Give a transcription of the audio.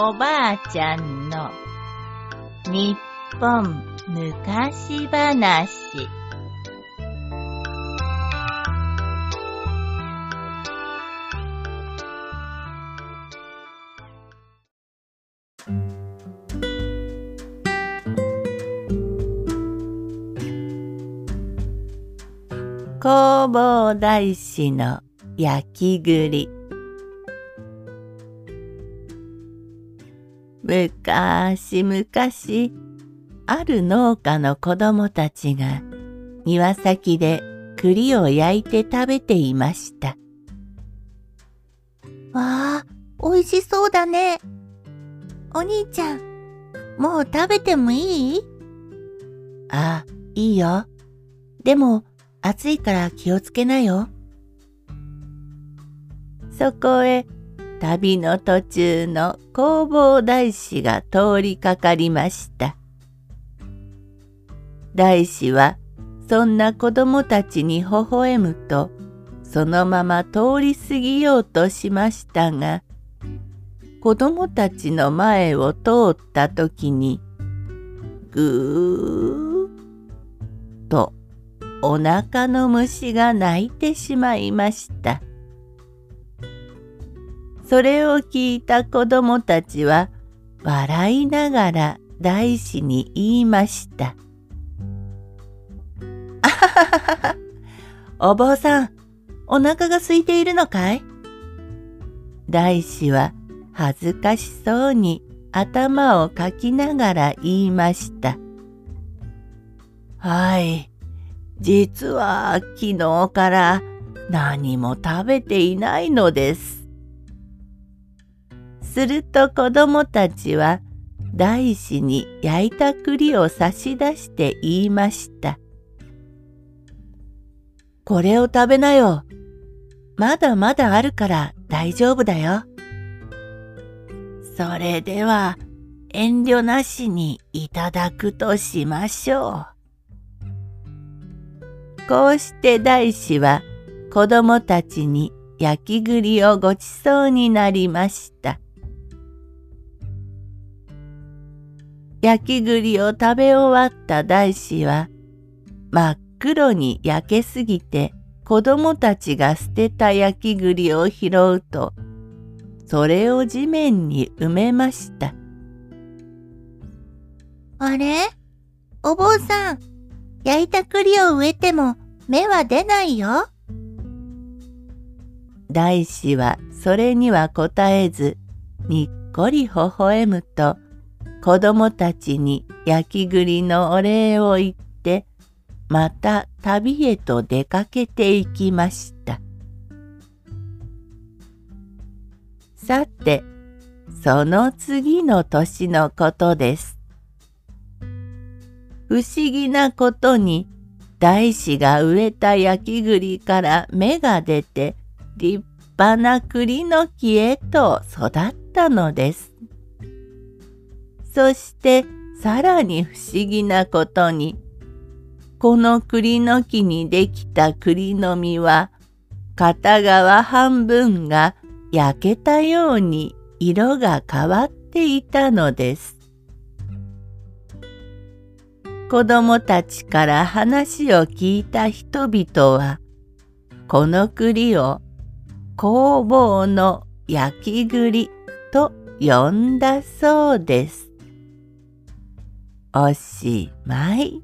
おばあちゃんの日本昔話。弘法大師の焼き栗。むかしむかしある農家の子供たちが庭先で栗を焼いて食べていました。わあ、美味しそうだね。お兄ちゃん、もう食べてもいい？ああ、いいよ。でも、暑いから気をつけなよ。そこへ旅の途中の弘法大師が通りかかりました。大師はそんな子供たちに微笑むとそのまま通り過ぎようとしましたが子供たちの前を通った時にぐーっとお腹の虫が鳴いてしまいました。それを聞いた子供たちは笑いながら大師に言いました。あはははお坊さん、お腹が空いているのかい？大師は恥ずかしそうに頭をかきながら言いました。はい、実は昨日から何も食べていないのです。すると子供たちは大師に焼いた栗を差し出して言いました。これを食べなよ。まだまだあるから大丈夫だよ。それでは遠慮なしにいただくとしましょう。こうして大師は子供たちに焼き栗をごちそうになりました。焼き栗を食べ終わった大師は真っ黒に焼けすぎて子供たちが捨てた焼き栗を拾うとそれを地面に埋めました。あれ？お坊さん、焼いた栗を植えても芽は出ないよ。大師はそれには答えずにっこり微笑むと子供たちに焼き栗のお礼を言ってまた旅へと出かけていきました。さて、その次の年のことです。不思議なことに大師が植えた焼き栗から芽が出て立派な栗の木へと育ったのです。そしてさらに不思議なことに、この栗の木にできた栗の実は、片側半分が焼けたように色が変わっていたのです。子供たちから話を聞いた人々は、この栗を工房の焼き栗と呼んだそうです。おしまい。